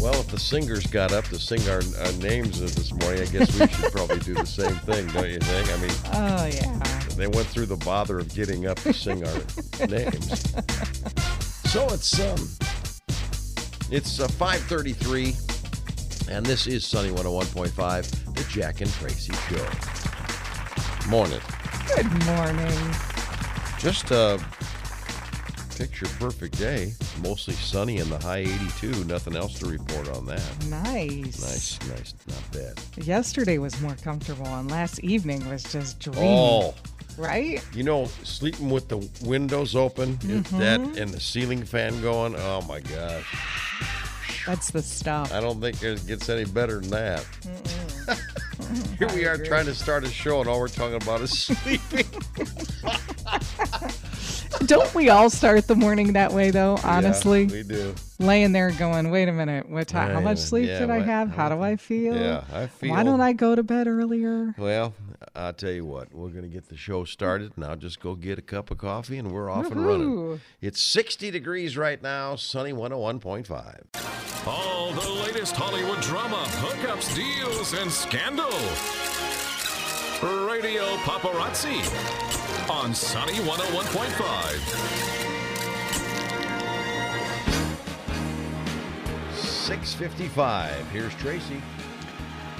Well, if the singers got up to sing our, our names this morning, I guess we should probably do the same thing, don't you think? I mean, Oh, yeah. they went through the bother of getting up to sing our names. So it's um, it's uh, 5:33, and this is Sunny 101.5, the Jack and Tracy Show. Morning. Good morning. Just a picture perfect day. Mostly sunny and the high 82. Nothing else to report on that. Nice. Nice, nice, not bad. Yesterday was more comfortable, and last evening was just dreamy. Oh, Right? you know, sleeping with the windows open, is mm-hmm. that and the ceiling fan going. Oh my gosh, That's the stuff. I don't think it gets any better than that. Here we are trying to start a show, and all we're talking about is sleeping. Don't we all start the morning that way, though? Honestly, Yeah, we do. laying there going, "Wait a minute, what time? How much sleep yeah, did I have? How do I feel? Yeah, I feel. Why don't I go to bed earlier?" Well, I'll tell you what, we're going to get the show started, and I'll just go get a cup of coffee, and we're off and running. It's 60 degrees right now, sunny 101.5. All the latest Hollywood drama, hookups, deals, and scandal. Radio Paparazzi on Sunny 101.5. 655. Here's Tracy.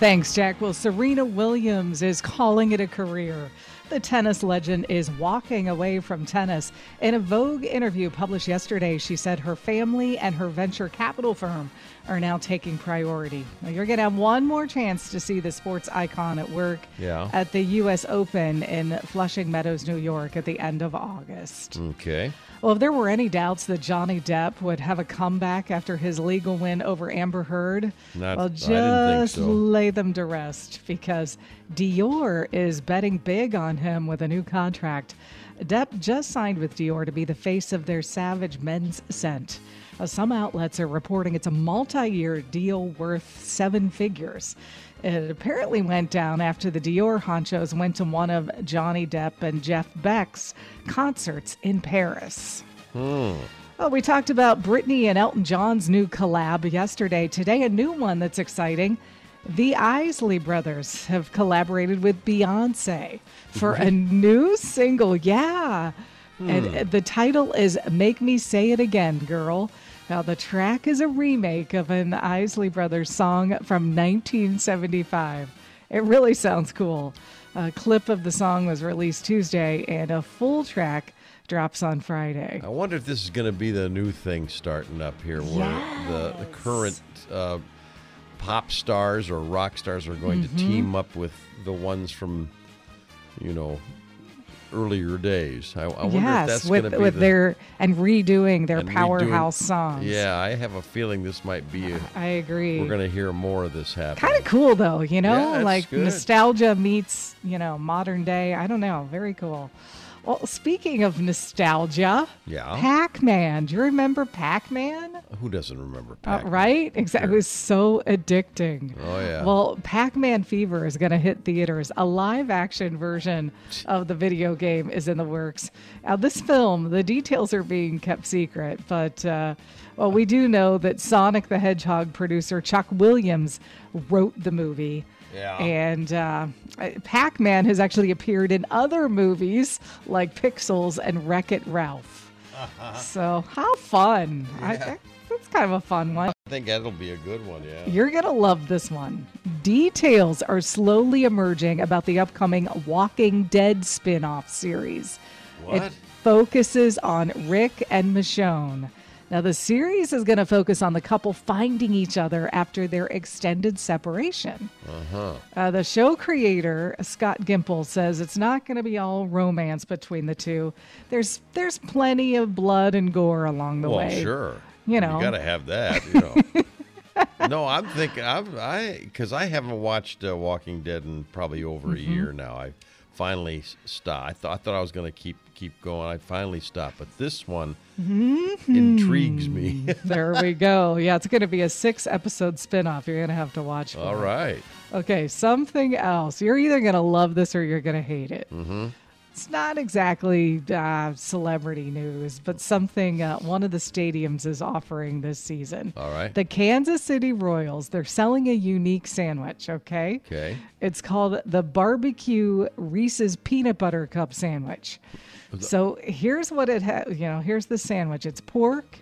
Thanks, Jack. Well, Serena Williams is calling it a career. The tennis legend is walking away from tennis. In a Vogue interview published yesterday, she said her family and her venture capital firm are now taking priority. Now, you're going to have one more chance to see the sports icon at work Yeah. at the U.S. Open in Flushing Meadows, New York at the end of August. Okay. Well, if there were any doubts that Johnny Depp would have a comeback after his legal win over Amber Heard, Not- well, just so. lay them to rest because Dior is betting big on him with a new contract. Depp just signed with Dior to be the face of their Savage men's scent. Uh, some outlets are reporting it's a multi year deal worth seven figures. It apparently went down after the Dior honchos went to one of Johnny Depp and Jeff Beck's concerts in Paris. Well, we talked about Britney and Elton John's new collab yesterday. Today, a new one that's exciting. The Isley brothers have collaborated with Beyonce for a new single. Yeah. And uh, the title is Make Me Say It Again, Girl. Now, the track is a remake of an Isley Brothers song from 1975. It really sounds cool. A clip of the song was released Tuesday, and a full track drops on Friday. I wonder if this is going to be the new thing starting up here where the, the current uh, pop stars or rock stars are going Mm-hmm. to team up with the ones from, you know, earlier days. I, I wonder if yes, that's with going to be with the, their and redoing their and redoing- powerhouse songs. Yeah, I have a feeling this might be. A, I agree. we're going to hear more of this happen. kind of cool though, you know, Yeah, like good. nostalgia meets you know modern day. I don't know, very cool. Well, speaking of nostalgia, Yeah. Pac-Man. Do you remember Pac-Man? Who doesn't remember Uh, Pac-Man? right? Exactly. It was so addicting. Oh, yeah. Well, Pac-Man Fever is going to hit theaters. A live-action version of the video game is in the works. Now, this film, the details are being kept secret, but uh, well, we do know that Sonic the Hedgehog producer Chuck Williams wrote the movie. Yeah. And uh, Pac Man has actually appeared in other movies like Pixels and Wreck It Ralph. So, how fun! I, I, that's kind of a fun one. I think that'll be a good one, yeah. You're going to love this one. Details are slowly emerging about the upcoming Walking Dead spin off series. What? It focuses on Rick and Michonne. Now, the series is going to focus on the couple finding each other after their extended separation. Uh, the show creator Scott Gimple says it's not going to be all romance between the two. There's there's plenty of blood and gore along the well, way. sure. You know. you got to have that. You know. no, I'm thinking I'm I because I haven't watched uh, Walking Dead in probably over Mm-hmm. a year now. I finally stop. I thought I thought I was going to keep keep going. I finally stopped, but this one Mm-hmm. intrigues me. there we go. Yeah, it's going to be a six episode spinoff. You're going to have to watch. All right. It. Okay, something else. You're either going to love this or you're going to hate it. Mm-hmm. It's not exactly uh, celebrity news, but something uh, one of the stadiums is offering this season. All right. The Kansas City Royals, they're selling a unique sandwich, okay? Okay. It's called the Barbecue Reese's Peanut Butter Cup Sandwich. So here's what it has, you know, here's the sandwich. It's pork,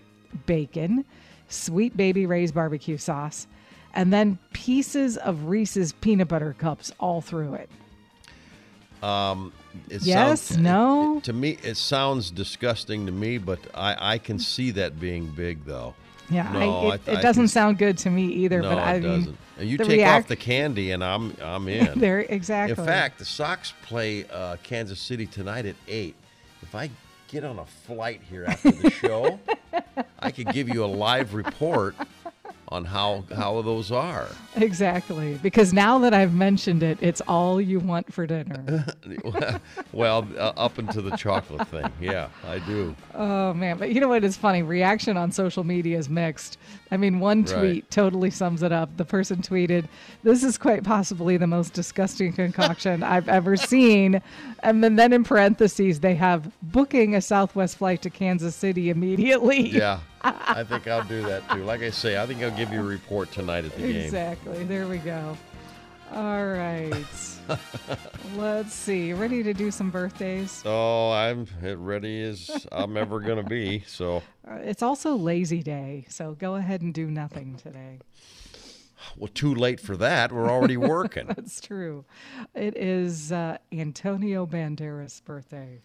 bacon, sweet baby Ray's barbecue sauce, and then pieces of Reese's peanut butter cups all through it. It Yes, sounds, no? it- to me, it sounds disgusting to me, but I, I can see that being big, though. Yeah, No, I, I- it, I it doesn't can- sound good to me either. no, but I it mean, doesn't. And you take react- off the candy, and I'm I'm in. there exactly. In fact, the Sox play uh, Kansas City tonight at eight. If I get on a flight here after the show, I could give you a live report on how how those are. exactly because now that I've mentioned it, it's all you want for dinner. well, uh, up into the chocolate thing. Yeah, I do. Oh man, but you know what is funny? Reaction on social media is mixed. I mean, one tweet Right. totally sums it up. The person tweeted, "This is quite possibly the most disgusting concoction I've ever seen," and then then in parentheses they have booking a Southwest flight to Kansas City immediately. Yeah, I think I'll do that too. Like I say, I think I'll give you a report tonight at the game. Exactly. There we go. All right. Let's see. Ready to do some birthdays? Oh, I'm as ready as I'm ever gonna be. So, Uh, It's also lazy day, so go ahead and do nothing today. well, too late for that. We're already working. That's true. It is uh, Antonio Banderas' birthday.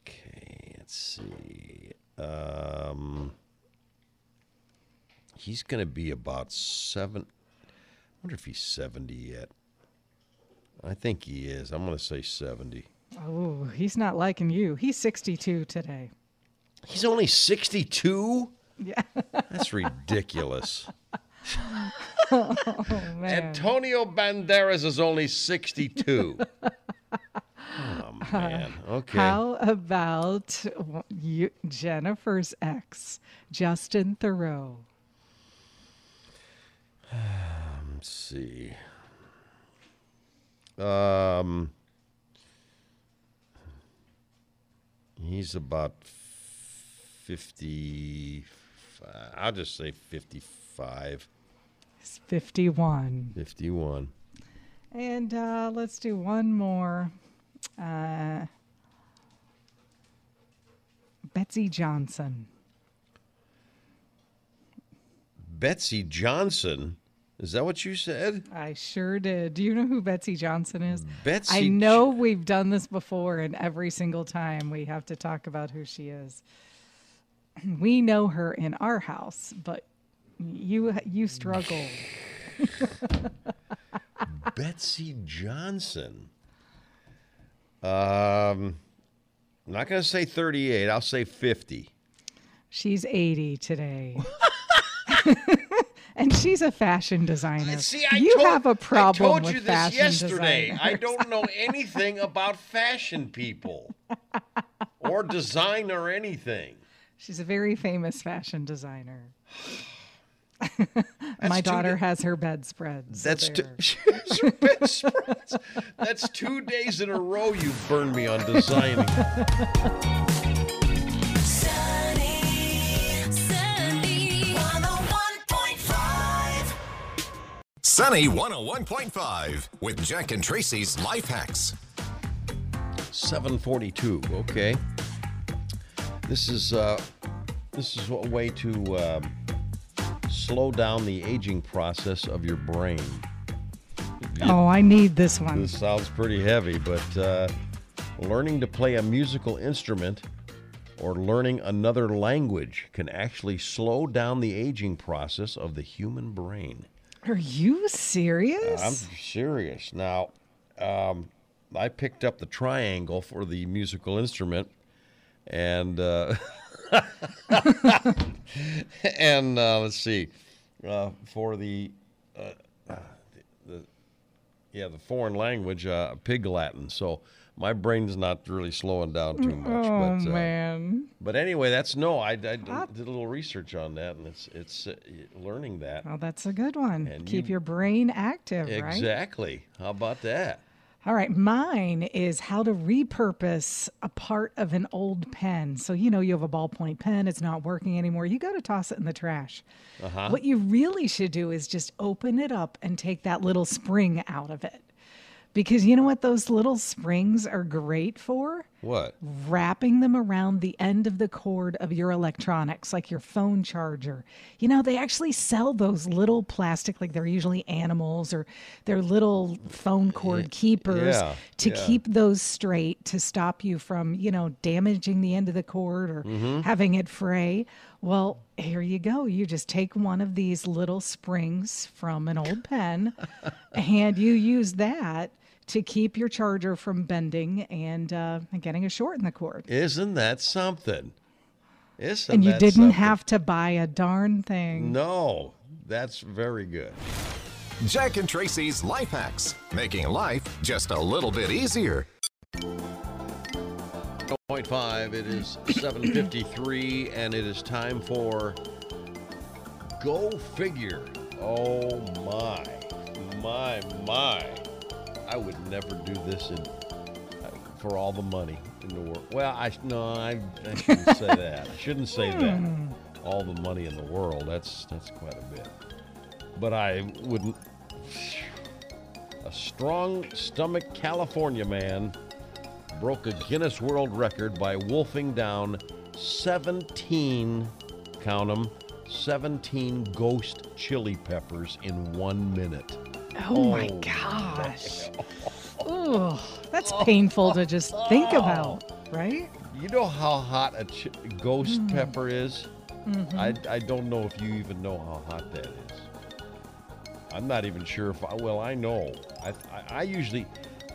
Okay, let's see. Um, he's going to be about seven. I wonder if he's 70 yet. I think he is. I'm going to say 70. Oh, he's not liking you. He's 62 today. He's only 62? Yeah. That's ridiculous. Oh, man. Antonio Banderas is only 62. Oh, uh, man. Okay. How about you, Jennifer's ex, Justin Theroux? Let's see. Um, he's about fifty. I'll just say 55, He's 51. 51. And uh, let's do one more. Uh, Betsey Johnson. Betsey Johnson. Is that what you said? I sure did. Do you know who Betsey Johnson is? Betsey. I know we've done this before, and every single time we have to talk about who she is. We know her in our house, but you you struggle. Betsey Johnson. Um, I'm not going to say 38. I'll say 50. She's 80 today. and she's a fashion designer. See, I you told, have a problem I told with you this yesterday. I don't know anything about fashion people or design or anything. She's a very famous fashion designer. My daughter da- has her bedspread. so That's two, your best. That's two days in a row you burned me on designing. Sunny 101.5 with Jack and Tracy's Life Hacks. 742. Okay. This is uh, this is a way to um, slow down the aging process of your brain. Oh, I need this one. This sounds pretty heavy, but uh, learning to play a musical instrument or learning another language can actually slow down the aging process of the human brain. Are you serious? I'm serious. Now, um, I picked up the triangle for the musical instrument, and uh, and uh, let's see, uh, for the, uh, the, the yeah the foreign language, uh, Pig Latin. So my brain's not really slowing down too much. oh but, uh, man. but anyway, that's no. I, I did a little research on that, and it's it's uh, learning that. Well, that's a good one. And Keep you- your brain active, right? Exactly. How about that? All right, mine is how to repurpose a part of an old pen. So, you know, you have a ballpoint pen, it's not working anymore. You got to toss it in the trash. Uh-huh. What you really should do is just open it up and take that little spring out of it. Because you know what those little springs are great for? What? wrapping them around the end of the cord of your electronics, like your phone charger. You know, they actually sell those little plastic, like they're usually animals or they're little phone cord keepers yeah, to yeah. keep those straight to stop you from, you know, damaging the end of the cord or mm-hmm. having it fray. Well, here you go. You just take one of these little springs from an old pen and you use that to keep your charger from bending and uh, and getting a short in the cord. Isn't that something? Isn't And you that didn't something? have to buy a darn thing. No, that's very good. Jack and Tracy's Life Hacks, making life just a little bit easier. 0.5, it is 7.53, and it is time for Go Figure. Oh, my. My, my. I would never do this in, for all the money in the world. Well, I no, I, I shouldn't say that. I shouldn't say that. Hmm. All the money in the world. That's that's quite a bit. But I wouldn't. A strong stomach California man broke a Guinness World Record by wolfing down 17, count 'em, 17 ghost chili peppers in one minute. Oh, my oh, gosh. Ooh, that's painful to just think about, right? You know how hot a ch- ghost mm. pepper is? Mm-hmm. I, I don't know if you even know how hot that is. I'm not even sure if I, well, I know. I, I, I usually,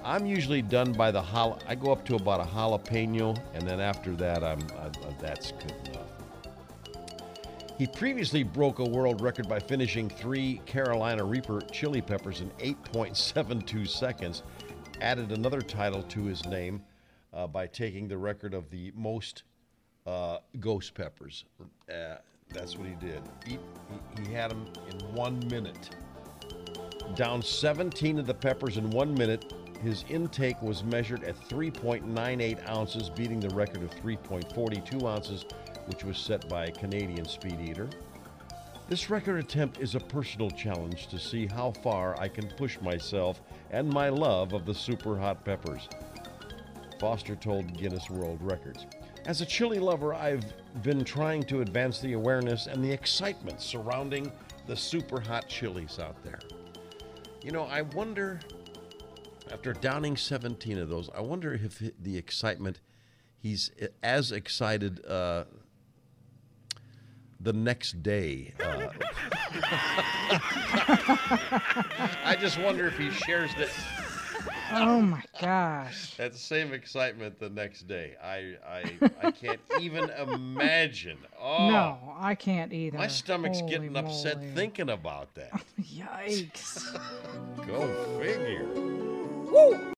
I'm usually done by the jala, I go up to about a jalapeno, and then after that, I'm, I, that's good enough. He previously broke a world record by finishing three Carolina Reaper chili peppers in 8.72 seconds. Added another title to his name uh, by taking the record of the most uh, ghost peppers. Uh, that's what he did. He, he, he had them in one minute. Down 17 of the peppers in one minute. His intake was measured at 3.98 ounces, beating the record of 3.42 ounces, which was set by a Canadian speed eater. This record attempt is a personal challenge to see how far I can push myself and my love of the super hot peppers. Foster told Guinness World Records. As a chili lover, I've been trying to advance the awareness and the excitement surrounding the super hot chilies out there. You know, I wonder, after downing 17 of those, I wonder if the excitement, he's as excited uh, the next day. Uh, I just wonder if he shares that. Oh my gosh. That same excitement the next day. I I I can't even imagine. Oh, No, I can't either. my stomach's Holy getting upset thinking about that. Yikes. Go figure.